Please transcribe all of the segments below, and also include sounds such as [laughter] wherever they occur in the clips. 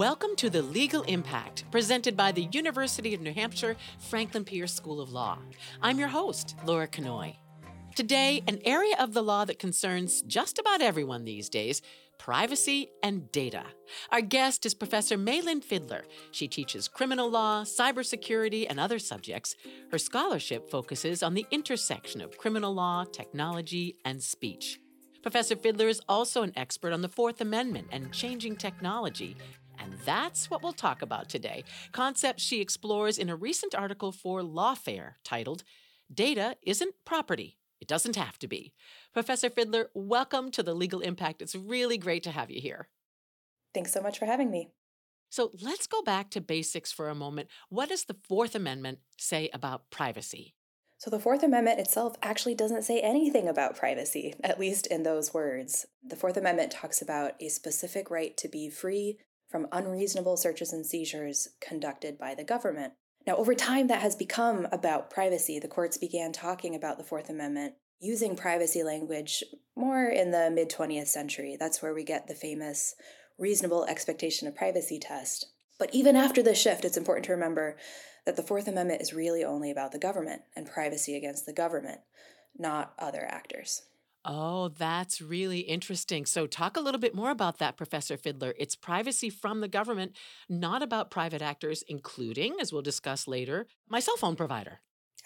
Welcome to the Legal Impact, presented by the University of New Hampshire Franklin Pierce School of Law. I'm your host, Laura Knoy. Today, an area of the law that concerns just about everyone these days privacy and data. Our guest is Professor Mailyn Fidler. She teaches criminal law, cybersecurity, and other subjects. Her scholarship focuses on the intersection of criminal law, technology, and speech. Professor Fidler is also an expert on the Fourth Amendment and changing technology. And that's what we'll talk about today concepts she explores in a recent article for Lawfare titled Data Isn't Property it doesn't have to be. Professor Fidler, welcome to the Legal Impact. It's really great to have you here. Thanks so much for having me. So let's go back to basics for a moment. What does the Fourth Amendment say about privacy? So, the Fourth Amendment itself actually doesn't say anything about privacy, at least in those words. The Fourth Amendment talks about a specific right to be free from unreasonable searches and seizures conducted by the government. Now, over time, that has become about privacy. The courts began talking about the Fourth Amendment using privacy language more in the mid 20th century. That's where we get the famous reasonable expectation of privacy test. But even after this shift, it's important to remember that the Fourth Amendment is really only about the government and privacy against the government, not other actors. Oh, that's really interesting. So, talk a little bit more about that, Professor Fidler. It's privacy from the government, not about private actors, including, as we'll discuss later, my cell phone provider.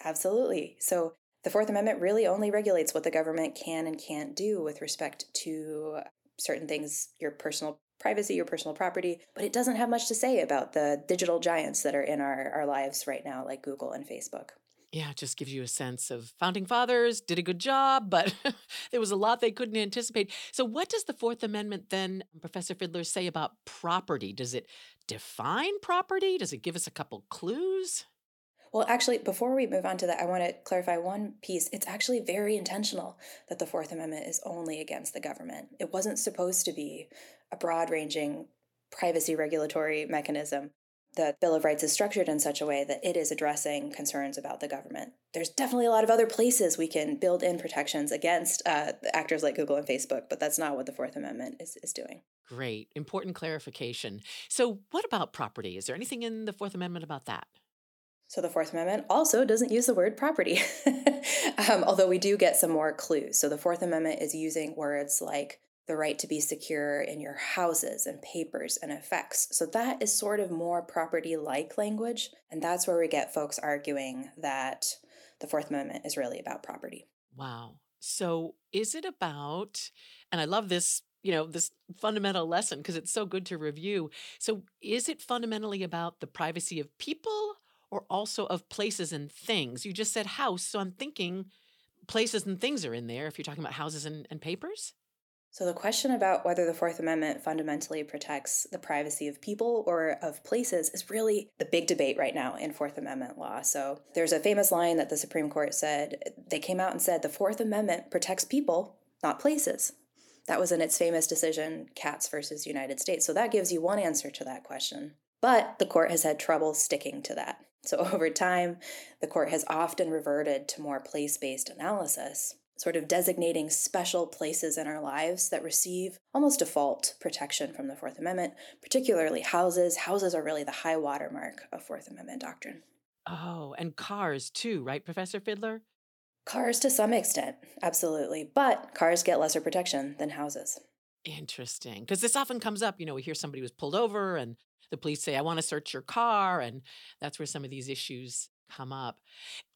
Absolutely. So, the Fourth Amendment really only regulates what the government can and can't do with respect to certain things, your personal privacy, your personal property, but it doesn't have much to say about the digital giants that are in our, our lives right now, like Google and Facebook yeah, it just gives you a sense of founding fathers did a good job, but [laughs] there was a lot they couldn't anticipate. So, what does the Fourth Amendment then, Professor Fidler, say about property? Does it define property? Does it give us a couple clues? Well, actually, before we move on to that, I want to clarify one piece. It's actually very intentional that the Fourth Amendment is only against the government. It wasn't supposed to be a broad ranging privacy regulatory mechanism the Bill of Rights is structured in such a way that it is addressing concerns about the government. There's definitely a lot of other places we can build in protections against uh, actors like Google and Facebook, but that's not what the Fourth Amendment is, is doing. Great. Important clarification. So, what about property? Is there anything in the Fourth Amendment about that? So, the Fourth Amendment also doesn't use the word property, [laughs] um, although we do get some more clues. So, the Fourth Amendment is using words like the right to be secure in your houses and papers and effects. So that is sort of more property like language. And that's where we get folks arguing that the Fourth Amendment is really about property. Wow. So is it about, and I love this, you know, this fundamental lesson because it's so good to review. So is it fundamentally about the privacy of people or also of places and things? You just said house. So I'm thinking places and things are in there if you're talking about houses and, and papers. So, the question about whether the Fourth Amendment fundamentally protects the privacy of people or of places is really the big debate right now in Fourth Amendment law. So, there's a famous line that the Supreme Court said they came out and said the Fourth Amendment protects people, not places. That was in its famous decision, Katz versus United States. So, that gives you one answer to that question. But the court has had trouble sticking to that. So, [laughs] over time, the court has often reverted to more place based analysis sort of designating special places in our lives that receive almost default protection from the Fourth Amendment, particularly houses. Houses are really the high watermark of Fourth Amendment doctrine. Oh, and cars too, right, Professor Fidler? Cars to some extent, absolutely. But cars get lesser protection than houses. Interesting. Because this often comes up, you know, we hear somebody was pulled over and the police say, I want to search your car. And that's where some of these issues come up.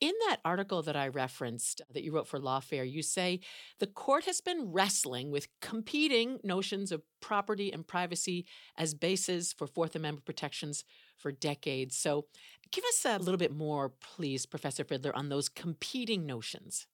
In that article that I referenced uh, that you wrote for Lawfare, you say the court has been wrestling with competing notions of property and privacy as bases for Fourth Amendment protections for decades. So, give us a little bit more, please, Professor Fidler, on those competing notions.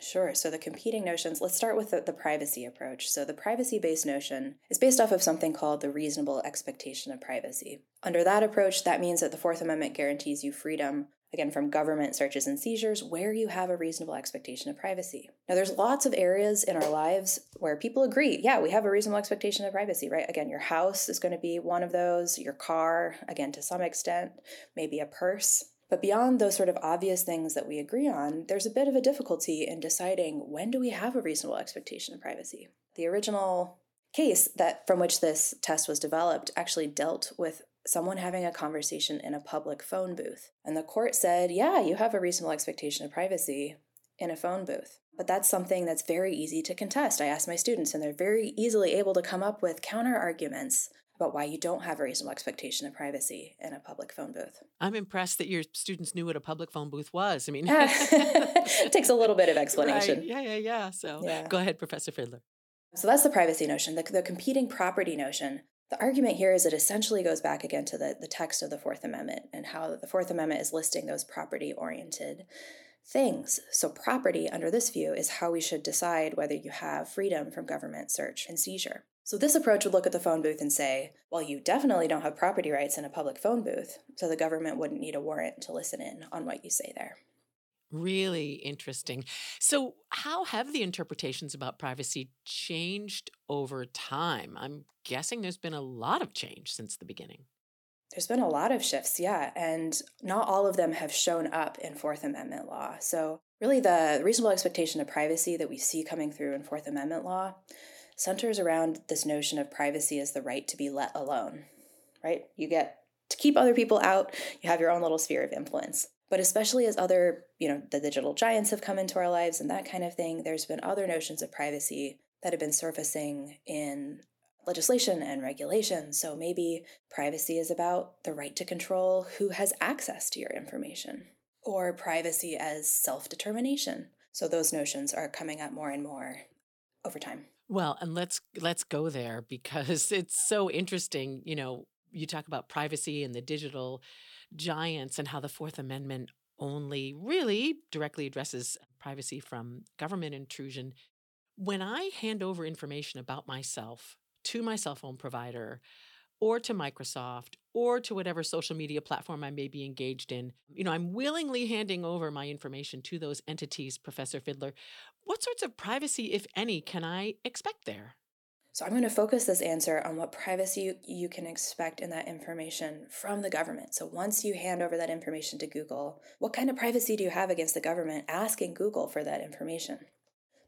Sure. So the competing notions, let's start with the, the privacy approach. So the privacy based notion is based off of something called the reasonable expectation of privacy. Under that approach, that means that the Fourth Amendment guarantees you freedom, again, from government searches and seizures where you have a reasonable expectation of privacy. Now, there's lots of areas in our lives where people agree, yeah, we have a reasonable expectation of privacy, right? Again, your house is going to be one of those, your car, again, to some extent, maybe a purse. But beyond those sort of obvious things that we agree on, there's a bit of a difficulty in deciding when do we have a reasonable expectation of privacy. The original case that from which this test was developed actually dealt with someone having a conversation in a public phone booth. And the court said, yeah, you have a reasonable expectation of privacy in a phone booth. But that's something that's very easy to contest. I asked my students, and they're very easily able to come up with counter arguments about why you don't have a reasonable expectation of privacy in a public phone booth. I'm impressed that your students knew what a public phone booth was. I mean, [laughs] it [laughs] takes a little bit of explanation. Right. Yeah, yeah, yeah. So yeah. go ahead, Professor Fidler. So that's the privacy notion, the, the competing property notion. The argument here is it essentially goes back again to the, the text of the Fourth Amendment and how the Fourth Amendment is listing those property oriented things. So, property under this view is how we should decide whether you have freedom from government search and seizure. So, this approach would look at the phone booth and say, well, you definitely don't have property rights in a public phone booth, so the government wouldn't need a warrant to listen in on what you say there. Really interesting. So, how have the interpretations about privacy changed over time? I'm guessing there's been a lot of change since the beginning. There's been a lot of shifts, yeah, and not all of them have shown up in Fourth Amendment law. So, really, the reasonable expectation of privacy that we see coming through in Fourth Amendment law centers around this notion of privacy as the right to be let alone, right? You get to keep other people out, you have your own little sphere of influence. But especially as other, you know, the digital giants have come into our lives and that kind of thing, there's been other notions of privacy that have been surfacing in legislation and regulation. So maybe privacy is about the right to control who has access to your information, or privacy as self determination. So those notions are coming up more and more over time. Well, and let's let's go there because [laughs] it's so interesting, you know, you talk about privacy and the digital giants and how the Fourth Amendment only really directly addresses privacy from government intrusion. When I hand over information about myself to my cell phone provider or to Microsoft or to whatever social media platform I may be engaged in, you know, I'm willingly handing over my information to those entities, Professor Fidler. What sorts of privacy, if any, can I expect there? So I'm going to focus this answer on what privacy you, you, can expect in that information from the government. So once you hand over that information to Google, what kind of privacy do you have against the government asking Google for that information?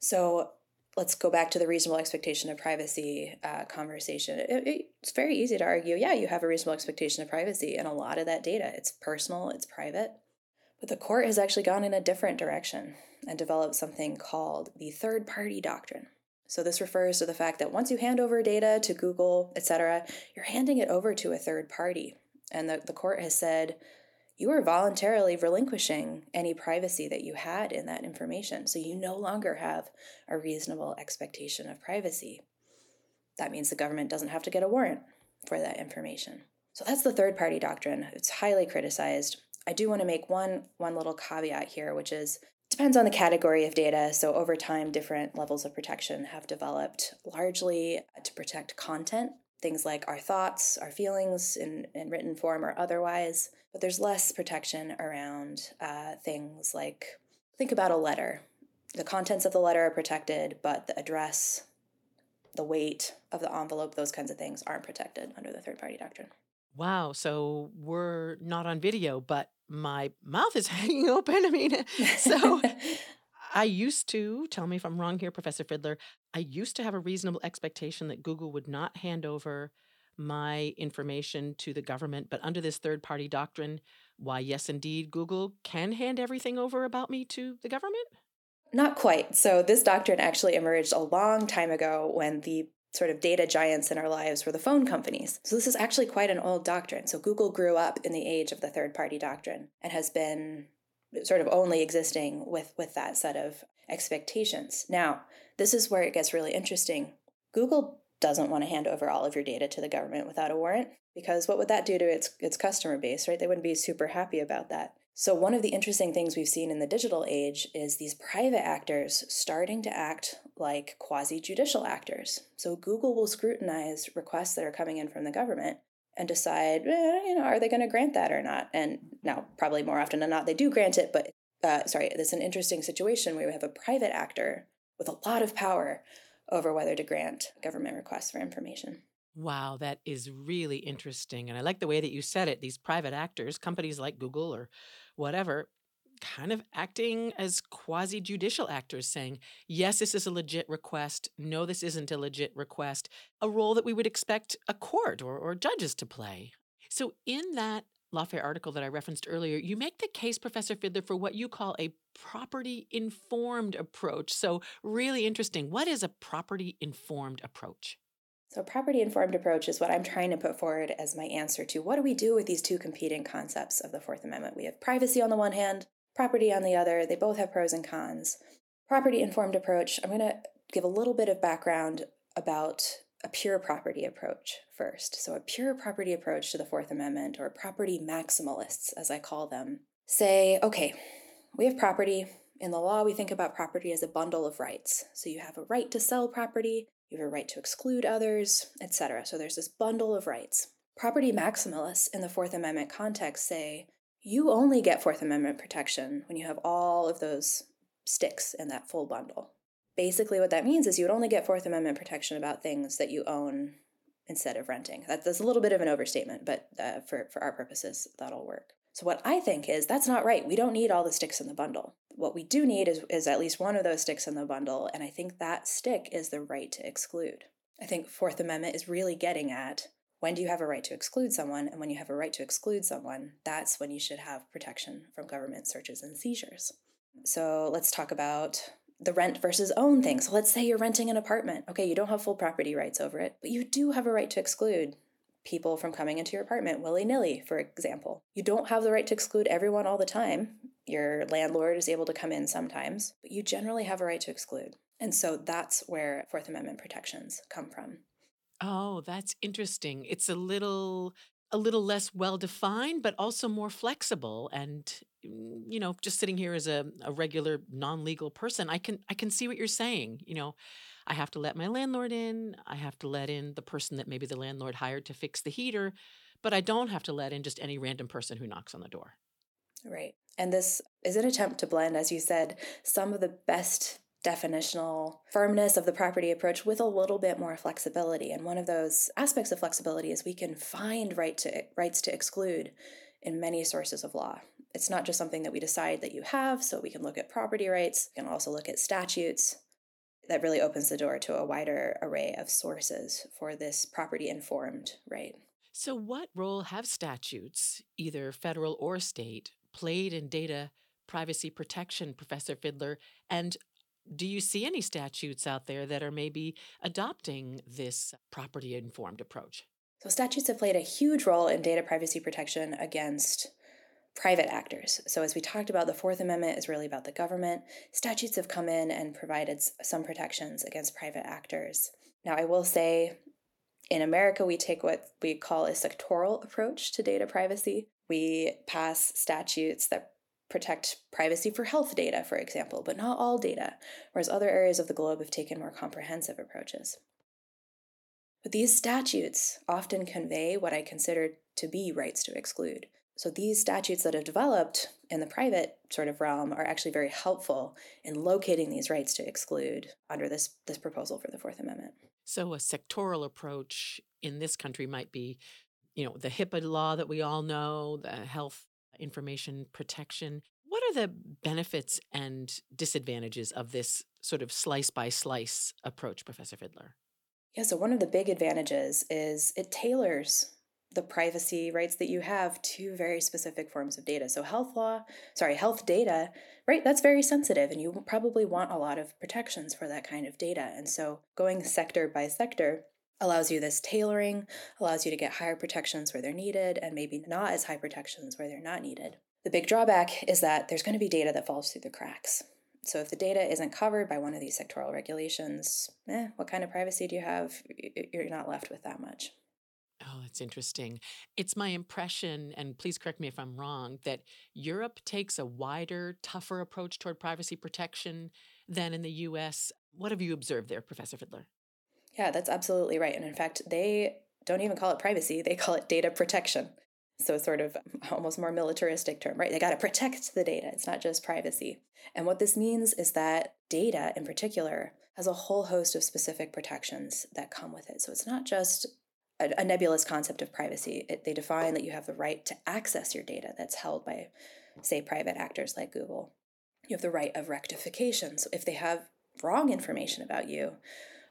So let's go back to the reasonable expectation of privacy uh, conversation. It, it, it's very easy to argue, yeah, you have a reasonable expectation of privacy, and a lot of that data, it's personal, it's private. But the court has actually gone in a different direction and developed something called the third party doctrine. So this refers to the fact that once you hand over data to Google, etc., you're handing it over to a third party. And the, the court has said you are voluntarily relinquishing any privacy that you had in that information. So you no longer have a reasonable expectation of privacy. That means the government doesn't have to get a warrant for that information. So that's the third party doctrine. It's highly criticized. I do want to make one one little caveat here, which is Depends on the category of data. So, over time, different levels of protection have developed largely to protect content, things like our thoughts, our feelings in, in written form or otherwise. But there's less protection around uh, things like think about a letter. The contents of the letter are protected, but the address, the weight of the envelope, those kinds of things aren't protected under the third party doctrine. Wow. So we're not on video, but my mouth is [laughs] hanging open. I mean, so [laughs] I used to, tell me if I'm wrong here, Professor Fidler, I used to have a reasonable expectation that Google would not hand over my information to the government. But under this third party doctrine, why, yes, indeed, Google can hand everything over about me to the government? Not quite. So, this doctrine actually emerged a long time ago when the sort of data giants in our lives were the phone companies. So this is actually quite an old doctrine. So Google grew up in the age of the third party doctrine and has been sort of only existing with with that set of expectations. Now, this is where it gets really interesting. Google doesn't want to hand over all of your data to the government without a warrant because what would that do to its its customer base, right? They wouldn't be super happy about that. So, one of the interesting things we've seen in the digital age is these private actors starting to act like quasi judicial actors. So, Google will scrutinize requests that are coming in from the government and decide, eh, you know, are they going to grant that or not? And now, probably more often than not, they do grant it, but uh, sorry, it's an interesting situation where we have a private actor with a lot of power over whether to grant government requests for information. Wow, that is really interesting. And I like the way that you said it. These private actors, companies like Google or whatever kind of acting as quasi judicial actors, saying, yes, this is a legit request. No, this isn't a legit request. A role that we would expect a court or, or judges to play. So, in that Lawfare article that I referenced earlier, you make the case, Professor Fidler, for what you call a property informed approach. So, really interesting. What is a property informed approach? So, property informed approach is what I'm trying to put forward as my answer to what do we do with these two competing concepts of the Fourth Amendment? We have privacy on the one hand, property on the other. They both have pros and cons. Property informed approach, I'm going to give a little bit of background about a pure property approach first. So, a pure property approach to the Fourth Amendment, or property maximalists, as I call them, say, okay, we have property. In the law, we think about property as a bundle of rights. So, you have a right to sell property, you have a right to exclude others, etc. So, there's this bundle of rights. Property maximalists in the Fourth Amendment context say you only get Fourth Amendment protection when you have all of those sticks in that full bundle basically what that means is you would only get Fourth Amendment protection about things that you own instead of renting. That, that's a little bit of an overstatement, but uh, for, for our purposes, that'll work. So, what I think is that's not right. We don't need all the sticks in the bundle. What we do need is, is at least one of those sticks in the bundle, and I think that stick is the right to exclude. I think Fourth Amendment is really getting at when do you have a right to exclude someone, and when you have a right to exclude someone, that's when you should have protection from government searches and seizures. So, let's talk about the rent versus own thing. So let's say you're renting an apartment. Okay, you don't have full property rights over it, but you do have a right to exclude people from coming into your apartment willy nilly, for example. You don't have the right to exclude everyone all the time. Your landlord is able to come in sometimes, but you generally have a right to exclude. And so that's where Fourth Amendment protections come from. Oh, that's interesting. It's a little a little less well defined, but also more flexible. And mm, you know, just sitting here as a, a regular non legal person, I can I can see what you're saying. You know, I have to let my landlord in. I have to let in the person that maybe the landlord hired to fix the heater, but I don't have to let in just any random person who knocks on the door. Right. And this is an attempt to blend, as you said, some of the best definitional firmness of the property approach with a little bit more flexibility. And one of those aspects of flexibility is we can find right to, rights to exclude in many sources of law. It's not just something that we decide that you have, so we can look at property rights, we can also look at statutes. That really opens the door to a wider array of sources for this property informed right. So, what role have statutes, either federal or state, played in data privacy protection, Professor Fidler? And do you see any statutes out there that are maybe adopting this property informed approach? So, statutes have played a huge role in data privacy protection against private actors. So, as we talked about, the Fourth Amendment is really about the government. Statutes have come in and provided some protections against private actors. Now, I will say in America, we take what we call a sectoral approach to data privacy. We pass statutes that protect privacy for health data, for example, but not all data, whereas other areas of the globe have taken more comprehensive approaches. But these statutes often convey what I consider to be rights to exclude. So these statutes that have developed in the private sort of realm are actually very helpful in locating these rights to exclude under this, this proposal for the Fourth Amendment. So a sectoral approach in this country might be, you know, the HIPAA law that we all know, the health information protection. What are the benefits and disadvantages of this sort of slice by slice approach, Professor Fidler? Yeah, so one of the big advantages is it tailors the privacy rights that you have to very specific forms of data. So health law, sorry, health data, right? That's very sensitive and you probably want a lot of protections for that kind of data. And so going sector by sector allows you this tailoring, allows you to get higher protections where they're needed, and maybe not as high protections where they're not needed. The big drawback is that there's going to be data that falls through the cracks. So if the data isn't covered by one of these sectoral regulations, eh, what kind of privacy do you have? You're not left with that much. Oh, that's interesting. It's my impression, and please correct me if I'm wrong, that Europe takes a wider, tougher approach toward privacy protection than in the US. What have you observed there, Professor Fidler? Yeah, that's absolutely right. And in fact, they don't even call it privacy, they call it data protection. So sort of [laughs] almost more militaristic term, right? They got to protect the data. It's not just privacy. And what this means is that data in particular has a whole host of specific protections that come with it. So it's not just a, a nebulous concept of privacy. It, they define that you have the right to access your data that's held by say, private actors like Google. You have the right of rectification. So if they have wrong information about you,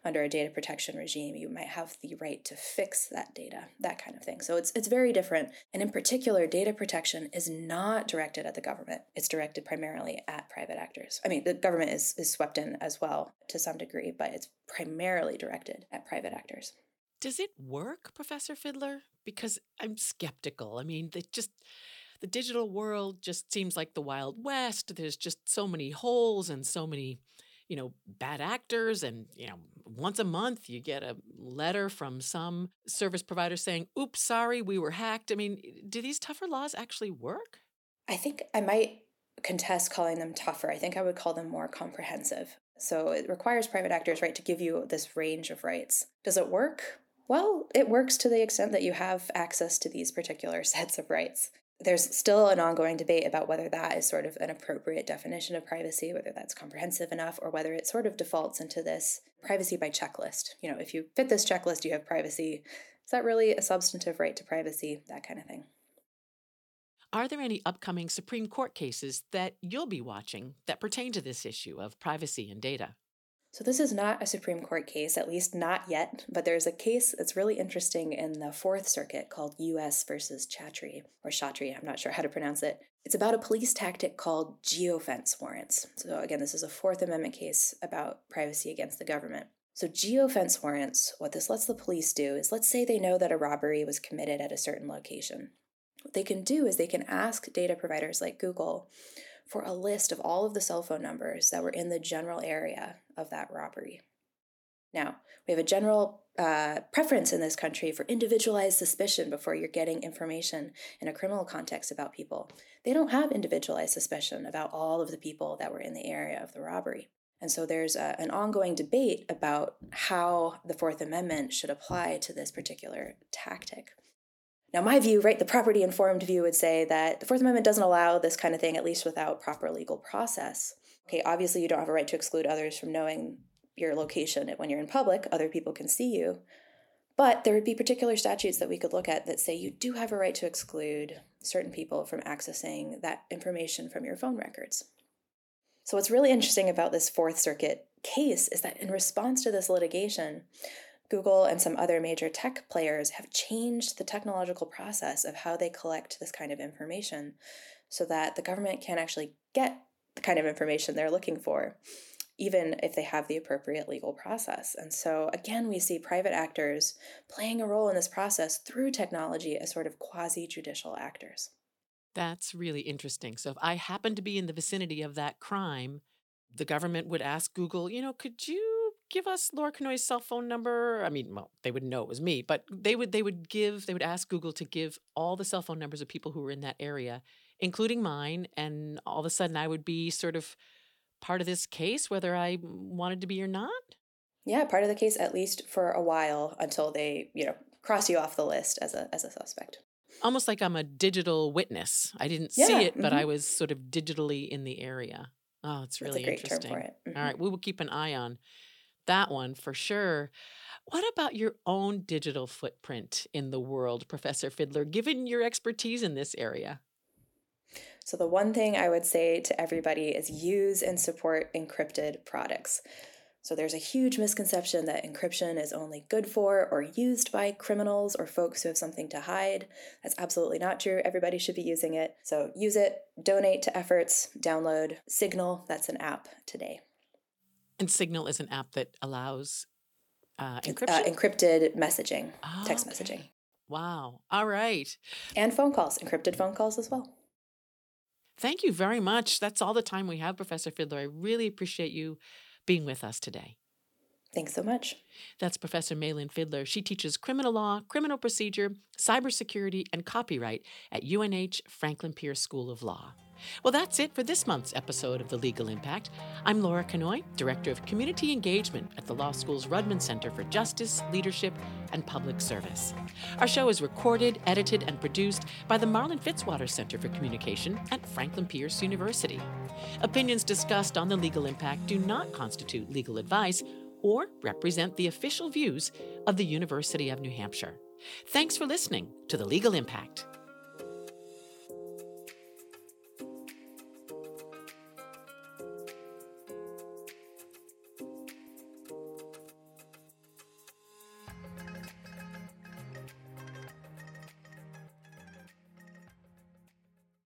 under a data protection regime, you might have the right to fix that data, that kind of thing. So it's it's very different. And in particular, data protection is not directed at the government. It's directed primarily at private actors. I mean, the government is, is swept in as well to some degree, but it's primarily directed at private actors. Does it work, Professor Fidler? Because I'm skeptical. I mean, they just the digital world just seems like the Wild West. There's just so many holes and so many you know, bad actors. And, you know, once a month you get a letter from some service provider saying, oops, sorry, we were hacked. I mean, do these tougher laws actually work? I think I might contest calling them tougher. I think I would call them more comprehensive. So it requires private actors, right, to give you this range of rights. Does it work? Well, it works to the extent that you have access to these particular [laughs] sets of rights there's still an ongoing debate about whether that is sort of an appropriate definition of privacy, whether that's comprehensive enough, or whether it sort of defaults into this privacy by checklist. You know, if you fit this checklist, you have privacy. Is that really a substantive right to privacy? That kind of thing. Are there any upcoming Supreme Court cases that you'll be watching that pertain to this issue of privacy and data? So, this is not a Supreme Court case, at least not yet, but there's a case that's really interesting in the Fourth Circuit called U.S. versus Chatrie, or Chatrie, I'm not sure how to pronounce it. It's about a police tactic called geofence warrants. So, again, this is a Fourth Amendment case about privacy against the government. So, geofence warrants, what this lets the police do is let's say they know that a robbery was committed at a certain location. What they can do is they can ask data providers like Google for a list of all of the cell phone numbers that were in the general area of that robbery. Now, we have a general uh, preference in this country for individualized suspicion before you're getting information in a criminal context about people. They don't have individualized suspicion about all of the people that were in the area of the robbery. And so there's a, an ongoing debate about how the Fourth Amendment should apply to this particular tactic. Now, my view, right, the property informed view would say that the Fourth Amendment doesn't allow this kind of thing, at least without proper legal process. Okay, obviously, you don't have a right to exclude others from knowing your location when you're in public, other people can see you. But there would be particular statutes that we could look at that say you do have a right to exclude certain people from accessing that information from your phone records. So, what's really interesting about this Fourth Circuit case is that in response to this litigation, Google and some other major tech players have changed the technological process of how they collect this kind of information so that the government can actually get the kind of information they're looking for, even if they have the appropriate legal process. And so, again, we see private actors playing a role in this process through technology as sort of quasi judicial actors. That's really interesting. So, if I happen to be in the vicinity of that crime, the government would ask Google, you know, could you give us Laura Knoy's cell phone number? I mean, well, they wouldn't know it was me, but they would they would give they would ask Google to give all the cell phone numbers of people who were in that area, including mine, and all of a sudden I would be sort of part of this case, whether I wanted to be or not. Yeah, part of the case at least for a while until they, you know, cross you off the list as a as a suspect. Almost like I'm a digital witness. I didn't yeah, see it, mm-hmm. but I was sort of digitally in the area. Oh, it's really interesting. Mm-hmm. All right, we will keep an eye on that one for sure. What about your own digital footprint in the world, Professor Fidler, given your expertise in this area? So, the one thing I would say to everybody is use and support encrypted products. So, there's a huge misconception that encryption is only good for or used by criminals or folks who have something to hide. That's absolutely not true. Everybody should be using it. So, use it, donate to efforts, download Signal. That's an app today. And Signal is an app that allows uh, uh encryption? Uh, encrypted messaging, oh, text okay. messaging. Wow. All right. And phone calls, encrypted phone calls as well. Thank you very much. That's all the time we have, Professor Fidler. I really appreciate you being with us today. Thanks so much. That's Professor Mailyn Fidler. She teaches criminal law, criminal procedure, cybersecurity, and copyright at UNH Franklin Pierce School of Law. Well, that's it for this month's episode of The Legal Impact. I'm Laura Knoy, Director of Community Engagement at the Law School's Rudman Center for Justice, Leadership, and Public Service. Our show is recorded, edited, and produced by the Marlin Fitzwater Center for Communication at Franklin Pierce University. Opinions discussed on The Legal Impact do not constitute legal advice or represent the official views of the University of New Hampshire. Thanks for listening to The Legal Impact.